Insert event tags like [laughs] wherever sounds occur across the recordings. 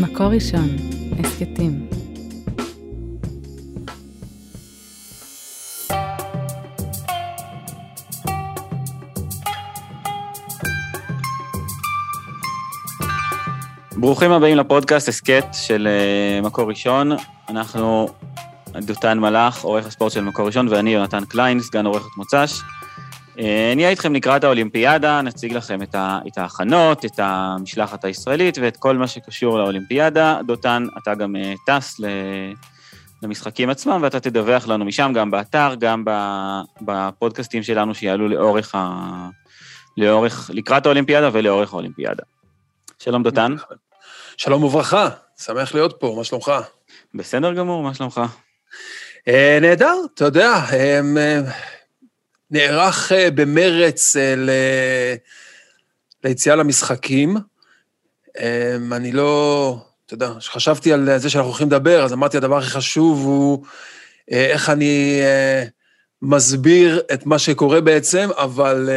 מקור ראשון, הסכתים. ברוכים הבאים לפודקאסט הסכת של אה, מקור ראשון. אנחנו דותן מלאך, עורך הספורט של מקור ראשון, ואני יונתן קליין, סגן עורכת מוצ"ש. אה, נהיה איתכם לקראת האולימפיאדה, נציג לכם את, ה, את ההכנות, את המשלחת הישראלית ואת כל מה שקשור לאולימפיאדה. דותן, אתה גם אה, טס למשחקים עצמם, ואתה תדווח לנו משם, גם באתר, גם בפודקאסטים שלנו שיעלו לאורך ה... לאורך, לקראת האולימפיאדה ולאורך האולימפיאדה. שלום דותן. שלום וברכה, שמח להיות פה, מה שלומך? בסדר גמור, מה שלומך? אה, נהדר, אתה יודע, נערך אה, במרץ אה, ל... ליציאה למשחקים. אה, אני לא, אתה יודע, כשחשבתי על זה שאנחנו הולכים לדבר, אז אמרתי, הדבר הכי חשוב הוא אה, איך אני מסביר את מה שקורה בעצם, אבל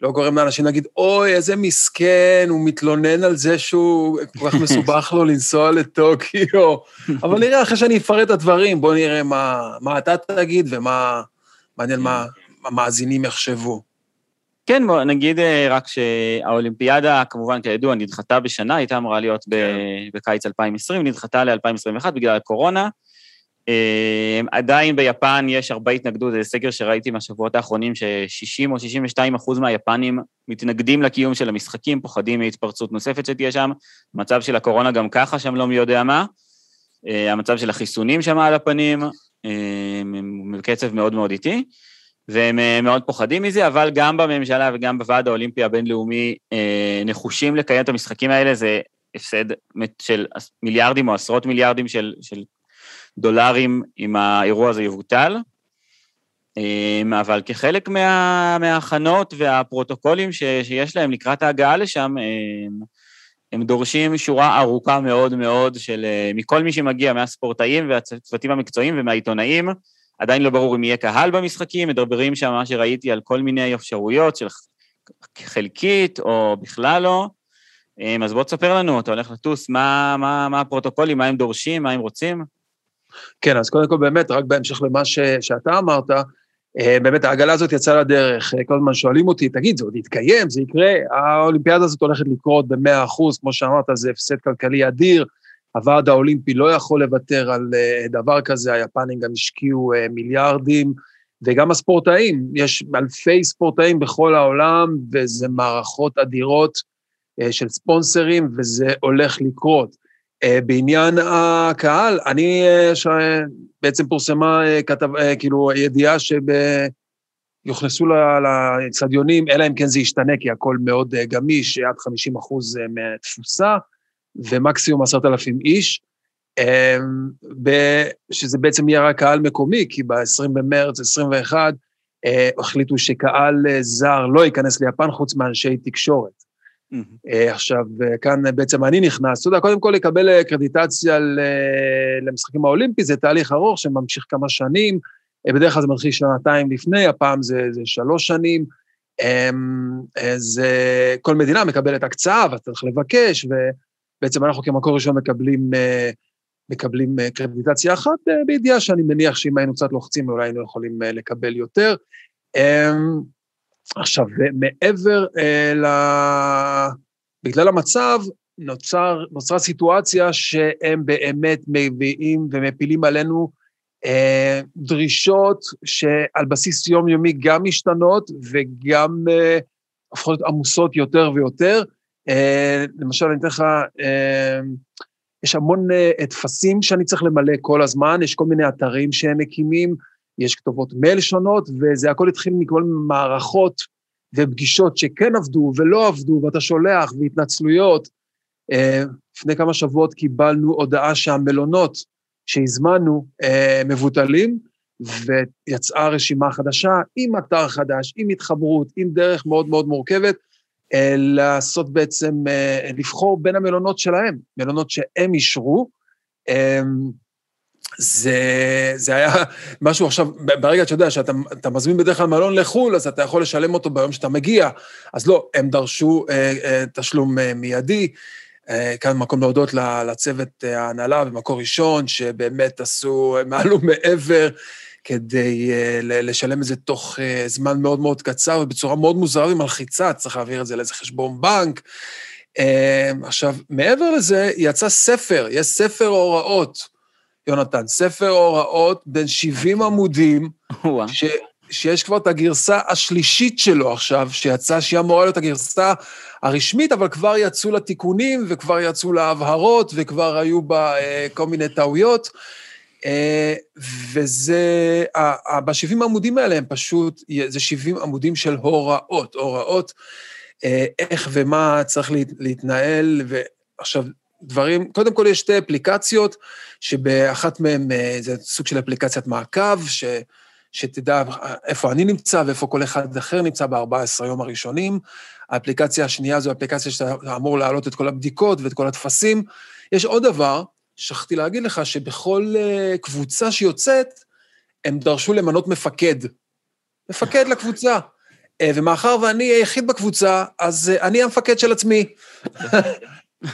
לא גורם לאנשים להגיד, אוי, איזה מסכן, הוא מתלונן על זה שהוא כל כך מסובך לו לנסוע לטוקיו. [laughs] אבל נראה אחרי שאני אפרט את הדברים, בואו נראה מה, מה אתה תגיד ומה מעניין מה המאזינים יחשבו. כן, בוא נגיד אה, רק שהאולימפיאדה, כמובן, כידוע, נדחתה בשנה, הייתה אמורה להיות כן. בקיץ 2020, נדחתה ל-2021 בגלל הקורונה. אה, עדיין ביפן יש הרבה התנגדות, זה סגר שראיתי מהשבועות האחרונים, ש-60 או 62 אחוז מהיפנים מתנגדים לקיום של המשחקים, פוחדים מהתפרצות נוספת שתהיה שם. המצב של הקורונה גם ככה שם לא מי יודע מה. אה, המצב של החיסונים שם על הפנים, בקצב מאוד מאוד איטי, והם מאוד פוחדים מזה, אבל גם בממשלה וגם בוועד האולימפי הבינלאומי נחושים לקיים את המשחקים האלה, זה הפסד של מיליארדים או עשרות מיליארדים של, של דולרים אם האירוע הזה יבוטל. אמ, אבל כחלק מה, מההכנות והפרוטוקולים ש, שיש להם לקראת ההגעה לשם, הם, דורשים שורה ארוכה מאוד מאוד של, אה, מכל מי שמגיע, מהספורטאים והצוותים המקצועיים ומהעיתונאים. עדיין לא ברור אם יהיה קהל במשחקים, מדברים שם, מה שראיתי, על כל מיני אפשרויות של חלקית או בכלל לא. אמ, אז בוא תספר לנו, אתה הולך לטוס, מה, מה, מה הפרוטוקולים, מה הם דורשים, מה הם רוצים? כן, אז קודם כל באמת, רק בהמשך למה ש, שאתה אמרת, אה, באמת העגלה הזאת יצאה לדרך, אה, כל הזמן שואלים אותי, תגיד, זה עוד יתקיים, זה יקרה? האולימפיאדה הזאת הולכת לקרות ב-100 אחוז, כמו שאמרת, זה הפסד כלכלי אדיר, הוועד האולימפי לא יכול לוותר על אה, דבר כזה, היפנים גם השקיעו מיליארדים, וגם הספורטאים, יש אלפי ספורטאים בכל העולם, וזה מערכות אדירות של ספונסרים, וזה הולך לקרות. אה, בעניין הקהל, אני, אה. בעצם פורסמה אה, כתב, כאילו ידיעה שיוכנסו לאצטדיונים, אלא אם כן זה ישתנה, כי הכל מאוד גמיש, עד 50 אחוז מהתפוסה, ומקסימום עשרת אלפים איש, שזה בעצם יהיה רק קהל מקומי, כי ב-20 במרץ 21 החליטו שקהל זר לא ייכנס ליפן חוץ מאנשי תקשורת. Mm-hmm. עכשיו, כאן בעצם אני נכנס. אתה יודע, קודם כל לקבל אה, קרדיטציה למשחקים האולימפיים, זה תהליך ארוך שממשיך כמה שנים, אה, בדרך כלל זה מתחיל שנתיים לפני, הפעם זה, זה שלוש שנים. אז כל מדינה מקבלת הקצאה, ואתה צריך לבקש, ובעצם אנחנו כמקור ראשון מקבלים, מקבלים קרדיטציה אחת, בידיעה שאני מניח שאם היינו קצת לוחצים, אולי היינו יכולים לקבל יותר. עכשיו, מעבר אה, ל... בגלל המצב, נוצר, נוצרה סיטואציה שהם באמת מביאים ומפילים עלינו אה, דרישות שעל בסיס יומיומי גם משתנות וגם אה, להיות עמוסות יותר ויותר. אה, למשל, אני אתן לך, אה, יש המון אה, טפסים שאני צריך למלא כל הזמן, יש כל מיני אתרים שהם מקימים, יש כתובות מייל שונות, וזה הכל התחיל מכל מערכות ופגישות שכן עבדו ולא עבדו, ואתה שולח, והתנצלויות. אה, לפני כמה שבועות קיבלנו הודעה שהמלונות שהזמנו אה, מבוטלים, ויצאה רשימה חדשה עם אתר חדש, עם התחברות, עם דרך מאוד מאוד מורכבת, אה, לעשות בעצם, לבחור בין המלונות שלהם, מלונות שהם אישרו. זה, זה היה משהו עכשיו, ברגע שאתה יודע שאתה מזמין בדרך כלל מלון לחו"ל, אז אתה יכול לשלם אותו ביום שאתה מגיע. אז לא, הם דרשו אה, אה, תשלום אה, מיידי. אה, כאן מקום להודות לצוות ההנהלה במקור ראשון, שבאמת עשו, מעלו מעבר כדי לשלם את זה תוך זמן מאוד מאוד קצר ובצורה מאוד מוזרה ומלחיצה, צריך להעביר את זה לאיזה חשבון בנק. עכשיו, מעבר לזה, יצא ספר, יש ספר הוראות, יונתן, ספר הוראות בין 70 עמודים, ש, שיש כבר את הגרסה השלישית שלו עכשיו, שיצאה, שהיא אמורה להיות הגרסה הרשמית, אבל כבר יצאו לה תיקונים, וכבר יצאו לה הבהרות, וכבר היו בה אה, כל מיני טעויות. אה, וזה, ב-70 עמודים האלה הם פשוט, זה 70 עמודים של הוראות, הוראות אה, איך ומה צריך להתנהל, ועכשיו, דברים, קודם כל יש שתי אפליקציות, שבאחת מהן אה, זה סוג של אפליקציית מעקב, ש... שתדע איפה אני נמצא ואיפה כל אחד אחר נמצא ב-14 יום הראשונים. האפליקציה השנייה זו אפליקציה שאתה אמור להעלות את כל הבדיקות ואת כל הטפסים. יש עוד דבר, שכחתי להגיד לך, שבכל uh, קבוצה שיוצאת, הם דרשו למנות מפקד. מפקד לקבוצה. Uh, ומאחר ואני היחיד בקבוצה, אז אני המפקד של עצמי.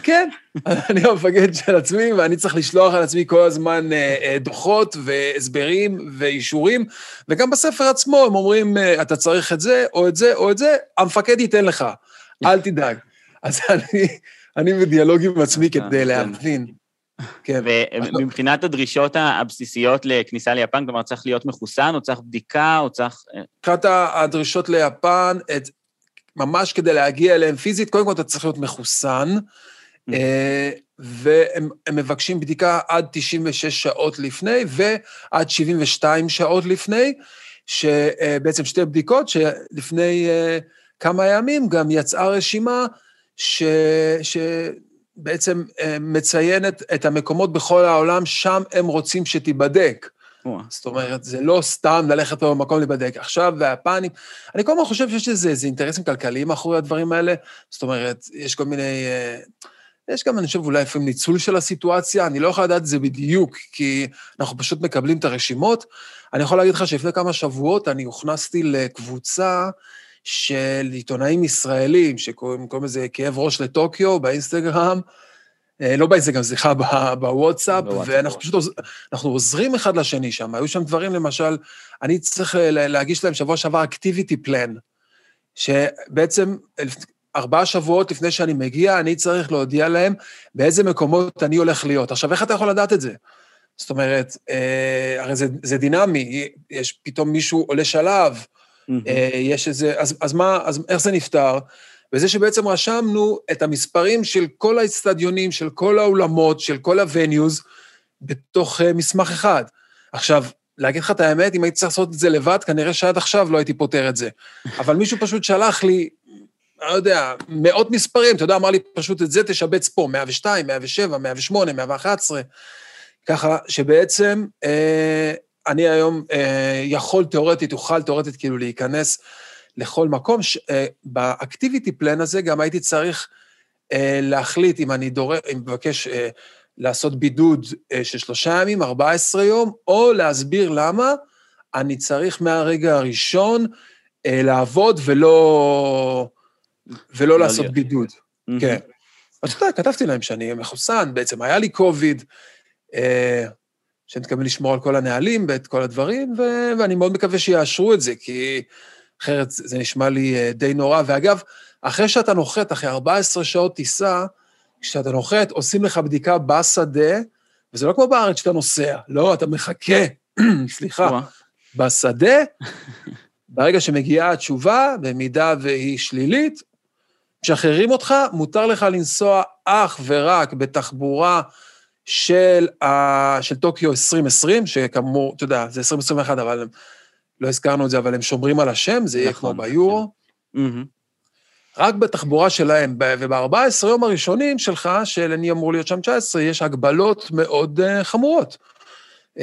כן, אני המפקד של עצמי, ואני צריך לשלוח על עצמי כל הזמן אה, אה, דוחות והסברים ואישורים, וגם בספר עצמו הם אומרים, אה, אתה צריך את זה, או את זה, או את זה, המפקד ייתן לך, אל תדאג. אז [laughs] אני, אני בדיאלוג עם עצמי כדי כן. להבין. כן. ומבחינת הדרישות הבסיסיות לכניסה ליפן, כלומר, צריך להיות מחוסן, או צריך בדיקה, או צריך... מבחינת הדרישות ליפן, את, ממש כדי להגיע אליהם פיזית, קודם כל אתה צריך להיות מחוסן, והם מבקשים בדיקה עד 96 שעות לפני ועד 72 שעות לפני, שבעצם שתי בדיקות שלפני אה, כמה ימים גם יצאה רשימה ש... שבעצם אה, מציינת את המקומות בכל העולם, שם הם רוצים שתיבדק. זאת אומרת, זה לא סתם ללכת במקום להיבדק. עכשיו, והיפנים, אני כל הזמן חושב שיש איזה אינטרסים כלכליים מאחורי הדברים האלה. זאת אומרת, יש כל מיני... יש גם, אני חושב, אולי לפעמים ניצול של הסיטואציה, אני לא יכול לדעת את זה בדיוק, כי אנחנו פשוט מקבלים את הרשימות. אני יכול להגיד לך שלפני כמה שבועות אני הוכנסתי לקבוצה של עיתונאים ישראלים, שקוראים לזה כאב ראש לטוקיו באינסטגרם, אה, לא באינסטגרם, סליחה, בוואטסאפ, ואנחנו פשוט אנחנו עוזרים אחד לשני שם. היו שם דברים, למשל, אני צריך להגיש להם שבוע שעבר אקטיביטי פלן, שבעצם ארבעה שבועות לפני שאני מגיע, אני צריך להודיע להם באיזה מקומות אני הולך להיות. עכשיו, איך אתה יכול לדעת את זה? זאת אומרת, אה, הרי זה, זה דינמי, יש פתאום מישהו עולה שלב, mm-hmm. אה, יש איזה, אז, אז מה, אז איך זה נפתר? וזה שבעצם רשמנו את המספרים של כל האצטדיונים, של כל האולמות, של כל הווניוז, בתוך אה, מסמך אחד. עכשיו, להגיד לך את האמת, אם הייתי צריך לעשות את זה לבד, כנראה שעד עכשיו לא הייתי פותר את זה. אבל מישהו פשוט שלח לי לא יודע, מאות מספרים, אתה יודע, אמר לי פשוט את זה תשבץ פה, 102, 107, 108, 111, ככה שבעצם אה, אני היום אה, יכול תיאורטית, אוכל תיאורטית כאילו להיכנס לכל מקום. אה, באקטיביטי פלן הזה גם הייתי צריך אה, להחליט אם אני דורש, אם מבקש אה, לעשות בידוד אה, של שלושה ימים, 14 יום, או להסביר למה אני צריך מהרגע הראשון אה, לעבוד ולא... ולא לעשות בידוד. כן. אז אתה יודע, כתבתי להם שאני מחוסן, בעצם היה לי קוביד, אה, שאני מתכוון לשמור על כל הנהלים ואת כל הדברים, ואני מאוד מקווה שיאשרו את זה, כי אחרת זה נשמע לי אה, די נורא. ואגב, אחרי שאתה נוחת, אחרי 14 שעות טיסה, כשאתה נוחת, עושים לך בדיקה בשדה, וזה לא כמו בארץ שאתה נוסע, לא, אתה מחכה, [clears throat] סליחה, בשדה, ברגע שמגיעה התשובה, במידה והיא שלילית, משחררים אותך, מותר לך לנסוע אך ורק בתחבורה של, uh, של טוקיו 2020, שכאמור, אתה יודע, זה 2021, אבל הם, לא הזכרנו את זה, אבל הם שומרים על השם, זה יהיה כמו נכון, ביורו. כן. רק בתחבורה שלהם, וב-14 יום הראשונים שלך, של אני אמור להיות שם 19, יש הגבלות מאוד uh, חמורות. Um,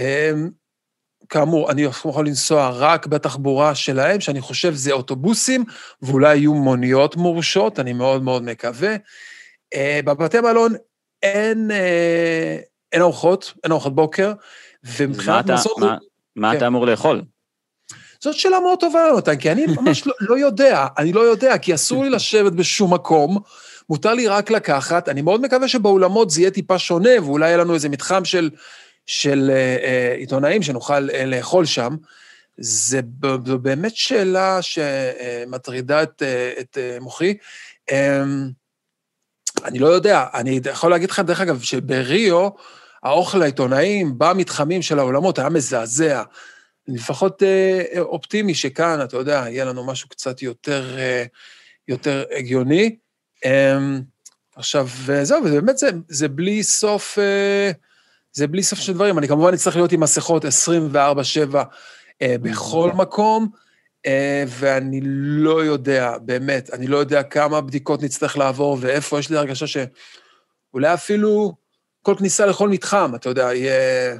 כאמור, אני יכול לנסוע רק בתחבורה שלהם, שאני חושב זה אוטובוסים, ואולי יהיו מוניות מורשות, אני מאוד מאוד מקווה. אה, בבתי מלון אין, אה, אין ארוחות, אין ארוחת בוקר, ומבחינת מסורת... מה, מה כן. אתה אמור לאכול? זאת שאלה מאוד טובה, יונתן, כי אני [laughs] ממש לא, לא יודע, אני לא יודע, כי אסור לי לשבת בשום מקום, מותר לי רק לקחת. אני מאוד מקווה שבאולמות זה יהיה טיפה שונה, ואולי יהיה לנו איזה מתחם של, של אה, אה, עיתונאים שנוכל אה, לאכול שם. זו באמת שאלה שמטרידה את, את מוחי. אה, אני לא יודע, אני יכול להגיד לך, דרך אגב, שבריו, האוכל העיתונאים במתחמים של האולמות היה מזעזע. אני לפחות אופטימי שכאן, אתה יודע, יהיה לנו משהו קצת יותר, יותר הגיוני. אה, עכשיו, זהו, ובאמת זה, זה בלי סוף, אה, זה בלי סוף של דברים. אני כמובן אצטרך להיות עם מסכות 24-7 אה, בכל מקום. Uh, ואני לא יודע, באמת, אני לא יודע כמה בדיקות נצטרך לעבור ואיפה, יש לי הרגשה שאולי אפילו כל כניסה לכל מתחם, אתה יודע, יהיה...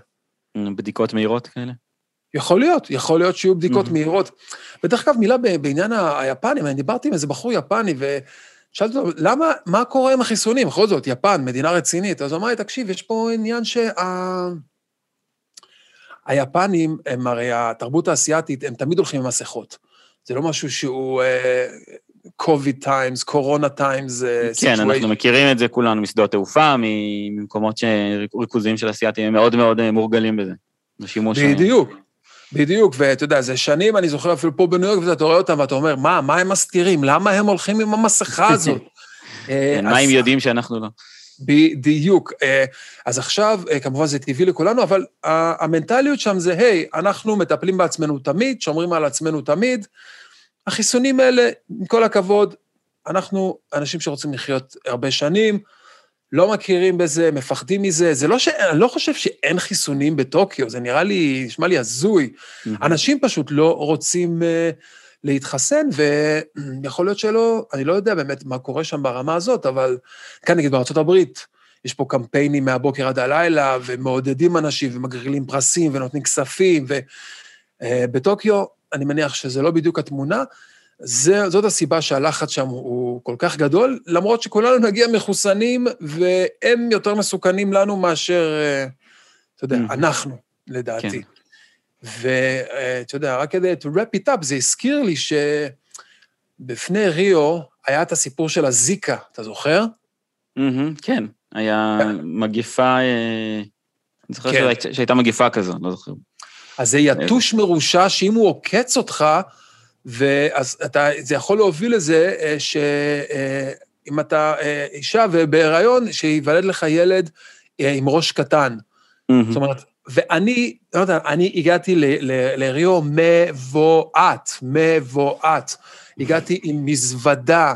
בדיקות מהירות כאלה? יכול להיות, יכול להיות שיהיו בדיקות mm-hmm. מהירות. ודרך אגב, מילה בעניין היפנים, אני דיברתי עם איזה בחור יפני, ושאלתי אותו, למה, מה קורה עם החיסונים? בכל זאת, יפן, מדינה רצינית. אז הוא אמר לי, תקשיב, יש פה עניין שה... היפנים, הם הרי התרבות האסייתית, הם תמיד הולכים עם מסכות. זה לא משהו שהוא COVID times, corona times. כן, אנחנו מכירים את זה כולנו משדות תעופה, ממקומות שריכוזים של אסייתים הם מאוד מאוד אה, מורגלים בזה. בשימוש... בדיוק, בדיוק, ואתה יודע, זה שנים, אני זוכר אפילו פה בניו יורק, ואתה רואה אותם ואתה אומר, מה, מה הם מסתירים? למה הם הולכים עם המסכה [laughs] הזאת? אה, מה הם יודעים שאנחנו לא? בדיוק. אה, אז עכשיו, אה, כמובן זה טבעי לכולנו, אבל המנטליות שם זה, היי, אנחנו מטפלים בעצמנו תמיד, שומרים על עצמנו תמיד. החיסונים האלה, עם כל הכבוד, אנחנו אנשים שרוצים לחיות הרבה שנים, לא מכירים בזה, מפחדים מזה. זה לא ש... אני לא חושב שאין חיסונים בטוקיו, זה נראה לי, נשמע לי הזוי. Mm-hmm. אנשים פשוט לא רוצים... Uh, להתחסן, ויכול להיות שלא, אני לא יודע באמת מה קורה שם ברמה הזאת, אבל כאן נגיד בארצות הברית, יש פה קמפיינים מהבוקר עד הלילה, ומעודדים אנשים, ומגרילים פרסים, ונותנים כספים, ובטוקיו, אה, אני מניח שזה לא בדיוק התמונה. זה, זאת הסיבה שהלחץ שם הוא כל כך גדול, למרות שכולנו נגיע מחוסנים, והם יותר מסוכנים לנו מאשר, אה, אתה יודע, mm-hmm. אנחנו, לדעתי. כן. ואתה יודע, רק כדי to wrap it up, זה הזכיר לי שבפני ריו היה את הסיפור של הזיקה, אתה זוכר? כן, היה מגיפה, אה, אני זוכר כן. שהייתה מגיפה כזו, לא זוכר. אז זה יתוש מרושע שאם הוא עוקץ אותך, ואז אתה, זה יכול להוביל לזה אה, שאם אה, אתה אישה ובהיריון, שייוולד לך ילד עם ראש קטן. זאת אומרת, ואני, לא יודע, אני הגעתי לריו מבועת, מבועת. הגעתי עם מזוודה,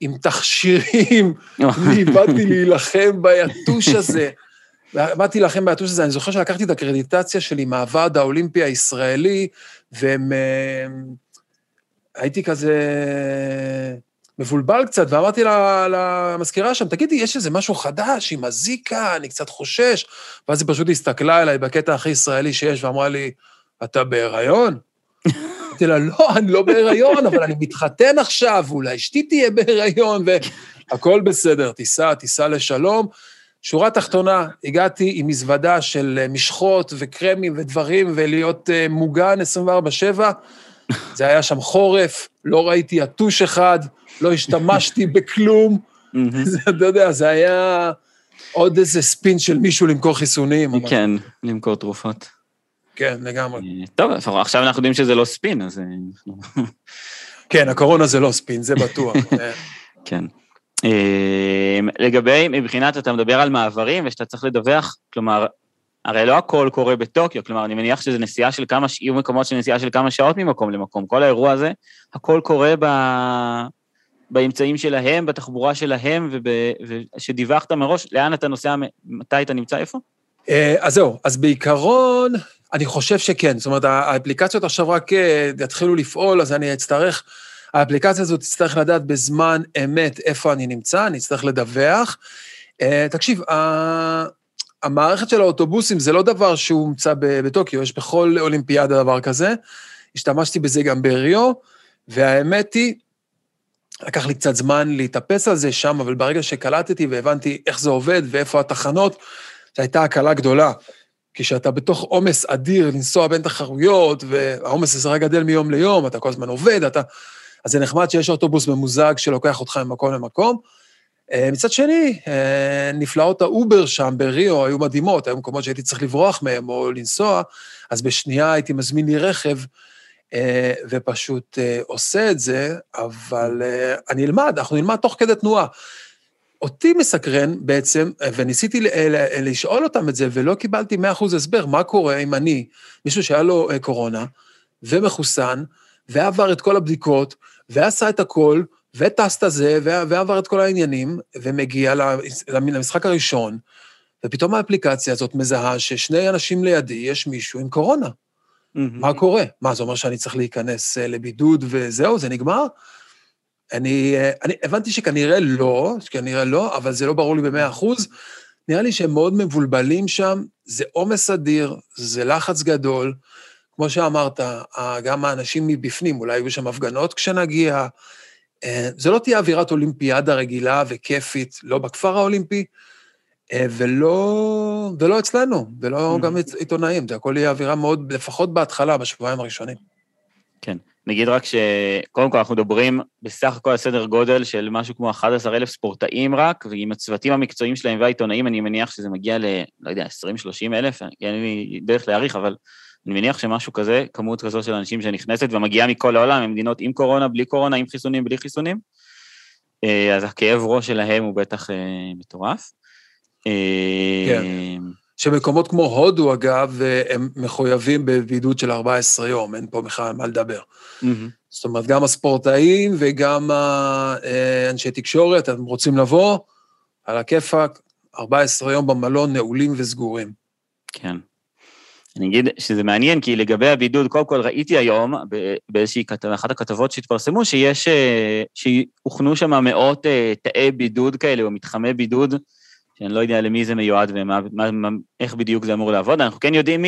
עם תכשירים, [laughs] באתי להילחם ביתוש הזה. באתי להילחם ביתוש הזה, אני זוכר שלקחתי את הקרדיטציה שלי מהוועד האולימפי הישראלי, והם... אה, הייתי כזה... מבולבל קצת, ואמרתי למזכירה שם, תגידי, יש איזה משהו חדש עם הזיקה, אני קצת חושש. ואז היא פשוט הסתכלה אליי בקטע הכי ישראלי שיש, ואמרה לי, אתה בהיריון? אמרתי לה, לא, אני לא בהיריון, אבל אני מתחתן עכשיו, ואולי אשתי תהיה בהיריון, והכול בסדר, תיסע, תיסע לשלום. שורה תחתונה, הגעתי עם מזוודה של משחות וקרמים ודברים, ולהיות uh, מוגן 24-7. זה היה שם חורף, לא ראיתי יתוש אחד, לא השתמשתי [laughs] בכלום. אתה יודע, זה היה עוד איזה ספין של מישהו למכור חיסונים. כן, למכור תרופות. כן, לגמרי. אה, טוב, עכשיו אנחנו יודעים שזה לא ספין, אז... אה, [laughs] כן, הקורונה זה לא ספין, זה בטוח. [laughs] כן. אה, לגבי, מבחינת, אתה מדבר על מעברים ושאתה צריך לדווח, כלומר, הרי לא הכל קורה בטוקיו, כלומר, אני מניח שזה נסיעה של כמה, יהיו מקומות של נסיעה של כמה שעות ממקום למקום. כל האירוע הזה, הכל קורה ב... באמצעים שלהם, בתחבורה שלהם, ושדיווחת מראש, לאן אתה נוסע, מתי אתה נמצא, איפה? אה, אז זהו, אז בעיקרון, אני חושב שכן. זאת אומרת, האפליקציות עכשיו רק אה, יתחילו לפעול, אז אני אצטרך, האפליקציה הזאת תצטרך לדעת בזמן אמת איפה אני נמצא, אני אצטרך לדווח. אה, תקשיב, המערכת של האוטובוסים זה לא דבר שהוא הומצא בטוקיו, יש בכל אולימפיאדה דבר כזה. השתמשתי בזה גם בריו, והאמת היא, לקח לי קצת זמן להתאפס על זה שם, אבל ברגע שקלטתי והבנתי איך זה עובד ואיפה התחנות, זו הייתה הקלה גדולה. כשאתה בתוך עומס אדיר לנסוע בין תחרויות, והעומס הזה רק גדל מיום ליום, אתה כל הזמן עובד, אתה... אז זה נחמד שיש אוטובוס ממוזג שלוקח אותך ממקום למקום. אה, מצד שני, אה, נפלאות ה Uber שם בריו היו מדהימות, היו מקומות שהייתי צריך לברוח מהם או לנסוע, אז בשנייה הייתי מזמין לי רכב אה, ופשוט עושה את זה, אבל אני אלמד, אנחנו נלמד תוך כדי תנועה. אותי מסקרן בעצם, וניסיתי לשאול אותם את זה, ולא קיבלתי 100% הסבר, מה קורה אם אני, מישהו שהיה לו קורונה, ומחוסן, ועבר את כל הבדיקות, ועשה את הכל, וטס את זה, ועבר את כל העניינים, ומגיע למשחק הראשון, ופתאום האפליקציה הזאת מזהה ששני אנשים לידי, יש מישהו עם קורונה. Mm-hmm. מה קורה? מה, זה אומר שאני צריך להיכנס אה, לבידוד וזהו, זה נגמר? אני, אה, אני הבנתי שכנראה לא, שכנראה לא, אבל זה לא ברור לי במאה אחוז. נראה לי שהם מאוד מבולבלים שם, זה עומס אדיר, זה לחץ גדול. כמו שאמרת, גם האנשים מבפנים, אולי יהיו שם הפגנות כשנגיע, אה, זה לא תהיה אווירת אולימפיאדה רגילה וכיפית, לא בכפר האולימפי, אה, ולא, ולא אצלנו, ולא mm. גם עיתונאים, זה הכל יהיה אווירה מאוד, לפחות בהתחלה, בשבועיים הראשונים. כן. נגיד רק שקודם כל אנחנו מדברים בסך הכל על סדר גודל של משהו כמו 11,000 ספורטאים רק, ועם הצוותים המקצועיים שלהם והעיתונאים, אני מניח שזה מגיע ל, לא יודע, 20-30 אלף, אין לי דרך להעריך, אבל אני מניח שמשהו כזה, כמות כזו של אנשים שנכנסת ומגיעה מכל העולם, ממדינות עם קורונה, בלי קורונה, עם חיסונים, בלי חיסונים, אה, אז הכאב ראש שלהם הוא בטח אה, מטורף. אה, כן. שמקומות כמו הודו, אגב, הם מחויבים בבידוד של 14 יום, אין פה בכלל מה לדבר. Mm-hmm. זאת אומרת, גם הספורטאים וגם אנשי תקשורת, אתם רוצים לבוא, על הכיפאק, 14 יום במלון נעולים וסגורים. כן. אני אגיד שזה מעניין, כי לגבי הבידוד, קודם כל ראיתי היום באיזושהי כתבה, אחת הכתבות שהתפרסמו, שיש, אה, שהוכנו שם מאות אה, תאי בידוד כאלה, או מתחמי בידוד, שאני לא יודע למי זה מיועד ואיך בדיוק זה אמור לעבוד. אנחנו כן יודעים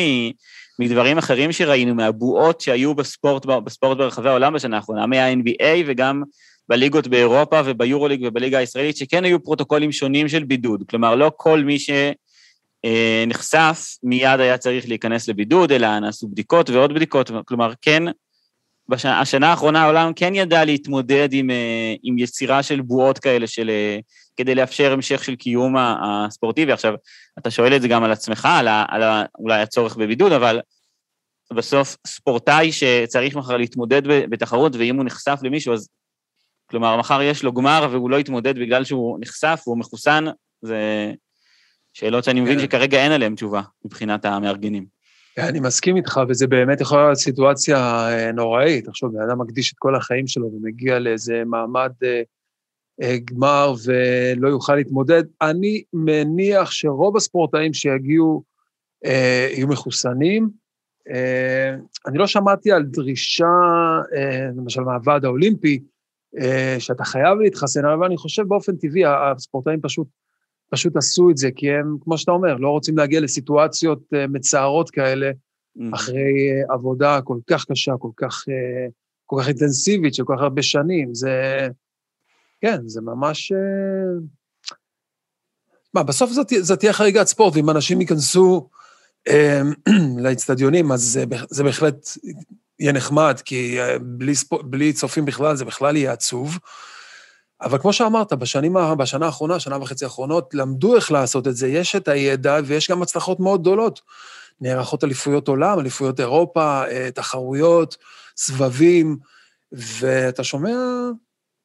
מדברים אחרים שראינו, מהבועות שהיו בספורט, בספורט ברחבי העולם בשנה האחרונה, מה-NBA וגם בליגות באירופה וביורוליג ובליגה הישראלית, שכן היו פרוטוקולים שונים של בידוד. כלומר, לא כל מי ש... אה, נחשף, מיד היה צריך להיכנס לבידוד, אלא נעשו בדיקות ועוד בדיקות, כלומר, כן, בשנה, השנה האחרונה העולם כן ידע להתמודד עם, אה, עם יצירה של בועות כאלה, של, אה, כדי לאפשר המשך של קיום הספורטיבי. עכשיו, אתה שואל את זה גם על עצמך, על, ה, על ה, אולי הצורך בבידוד, אבל בסוף ספורטאי שצריך מחר להתמודד בתחרות, ואם הוא נחשף למישהו, אז... כלומר, מחר יש לו גמר והוא לא יתמודד בגלל שהוא נחשף, והוא מחוסן, זה... שאלות שאני מבין כן. שכרגע אין עליהן תשובה מבחינת המארגנים. אני מסכים איתך, וזה באמת יכול להיות סיטואציה אה, נוראית. עכשיו, בן אדם מקדיש את כל החיים שלו ומגיע לאיזה מעמד אה, אה, גמר ולא יוכל להתמודד. אני מניח שרוב הספורטאים שיגיעו אה, יהיו מחוסנים. אה, אני לא שמעתי על דרישה, אה, למשל מהוועד האולימפי, אה, שאתה חייב להתחסן, אבל אני חושב באופן טבעי, הספורטאים פשוט פשוט עשו את זה, כי הם, כמו שאתה אומר, לא רוצים להגיע לסיטואציות אה, מצערות כאלה, mm-hmm. אחרי אה, עבודה כל כך קשה, כל כך, אה, כל כך אינטנסיבית של כל כך הרבה שנים. זה, כן, זה ממש... מה, בסוף זאת, זאת תהיה חריגת ספורט, ואם אנשים ייכנסו [clears throat] לאצטדיונים, אז זה, זה בהחלט יהיה נחמד, כי בלי, ספור, בלי צופים בכלל, זה בכלל יהיה עצוב. אבל כמו שאמרת, בשנים, בשנה האחרונה, שנה וחצי האחרונות, למדו איך לעשות את זה, יש את הידע ויש גם הצלחות מאוד גדולות. נערכות אליפויות עולם, אליפויות אירופה, אה, תחרויות, סבבים, ואתה שומע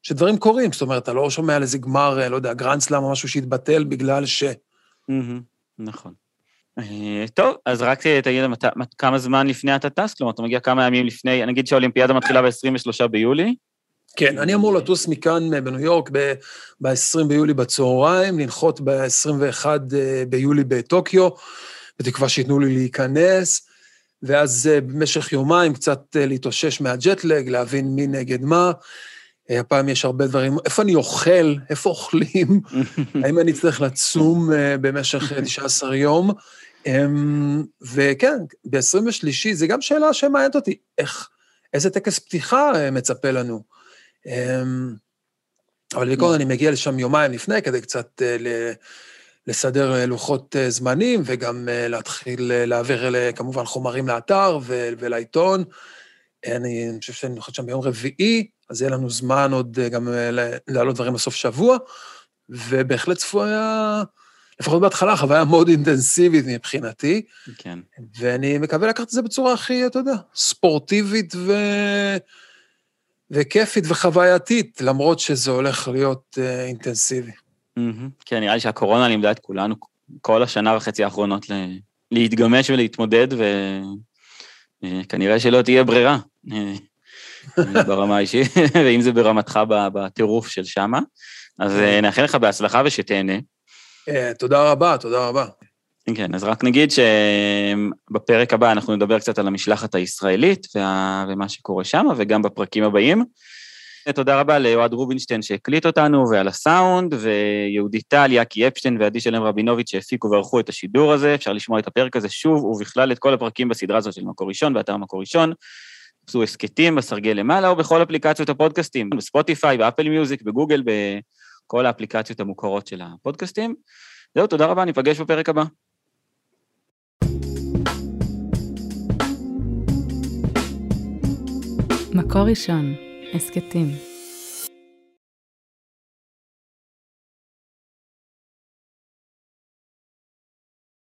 שדברים קורים, זאת אומרת, אתה לא שומע על איזה גמר, אה, לא יודע, גרנד סלאם או משהו שהתבטל בגלל ש... נכון. אה, טוב, אז רק תגיד כמה זמן לפני אתה טס, כלומר, אתה מגיע כמה ימים לפני, נגיד שהאולימפיאדה מתחילה ב-23 ביולי. כן, אני אמור לטוס מכאן, אה, בניו יורק, ב-20 ביולי בצהריים, לנחות ב-21 אה, ביולי בטוקיו, בתקווה שייתנו לי להיכנס, ואז אה, במשך יומיים קצת להתאושש מהג'טלג, להבין מי נגד מה. הפעם יש הרבה דברים, איפה אני אוכל, איפה אוכלים, [laughs] האם אני צריך לצום במשך 19 יום. אמ, וכן, ב-23 זה גם שאלה שמעניינת אותי, איך, איזה טקס פתיחה מצפה לנו. אמ, אבל בעיקרון אני מגיע לשם יומיים לפני כדי קצת אה, לסדר אה, לוחות אה, זמנים וגם להתחיל להעביר כמובן חומרים לאתר ולעיתון. אני חושב שאני נוחת שם ביום רביעי, אז יהיה לנו זמן עוד גם להעלות דברים בסוף שבוע, ובהחלט צפויה, לפחות בהתחלה, חוויה מאוד אינטנסיבית מבחינתי. כן. ואני מקווה לקחת את זה בצורה הכי, אתה יודע, ספורטיבית ו... וכיפית וחווייתית, למרות שזה הולך להיות uh, אינטנסיבי. כן, נראה לי שהקורונה לימדה את כולנו כל השנה וחצי האחרונות להתגמש ולהתמודד, וכנראה אה, שלא תהיה ברירה אה, [laughs] ברמה האישית, [laughs] ואם זה ברמתך בטירוף של שמה. אז כן. נאחל לך בהצלחה ושתהנה. תודה רבה, תודה רבה. כן, אז רק נגיד שבפרק הבא אנחנו נדבר קצת על המשלחת הישראלית ומה שקורה שם, וגם בפרקים הבאים. תודה רבה לאוהד רובינשטיין שהקליט אותנו, ועל הסאונד, ויהודית טל, יאקי אפשטיין ועדי שלם רבינוביץ' שהפיקו וערכו את השידור הזה. אפשר לשמוע את הפרק הזה שוב, ובכלל את כל הפרקים בסדרה הזאת של מקור ראשון, באתר מקור ראשון. עשו הסכתים בסרגל למעלה, או בכל אפליקציות הפודקאסטים, בספוטיפיי, באפל מיוזיק, בגוגל, בכל האפליקציות המוכרות של הפודקאסטים. זהו, תודה רבה, ניפגש בפרק הבא. מקור ראשון, הסכתים.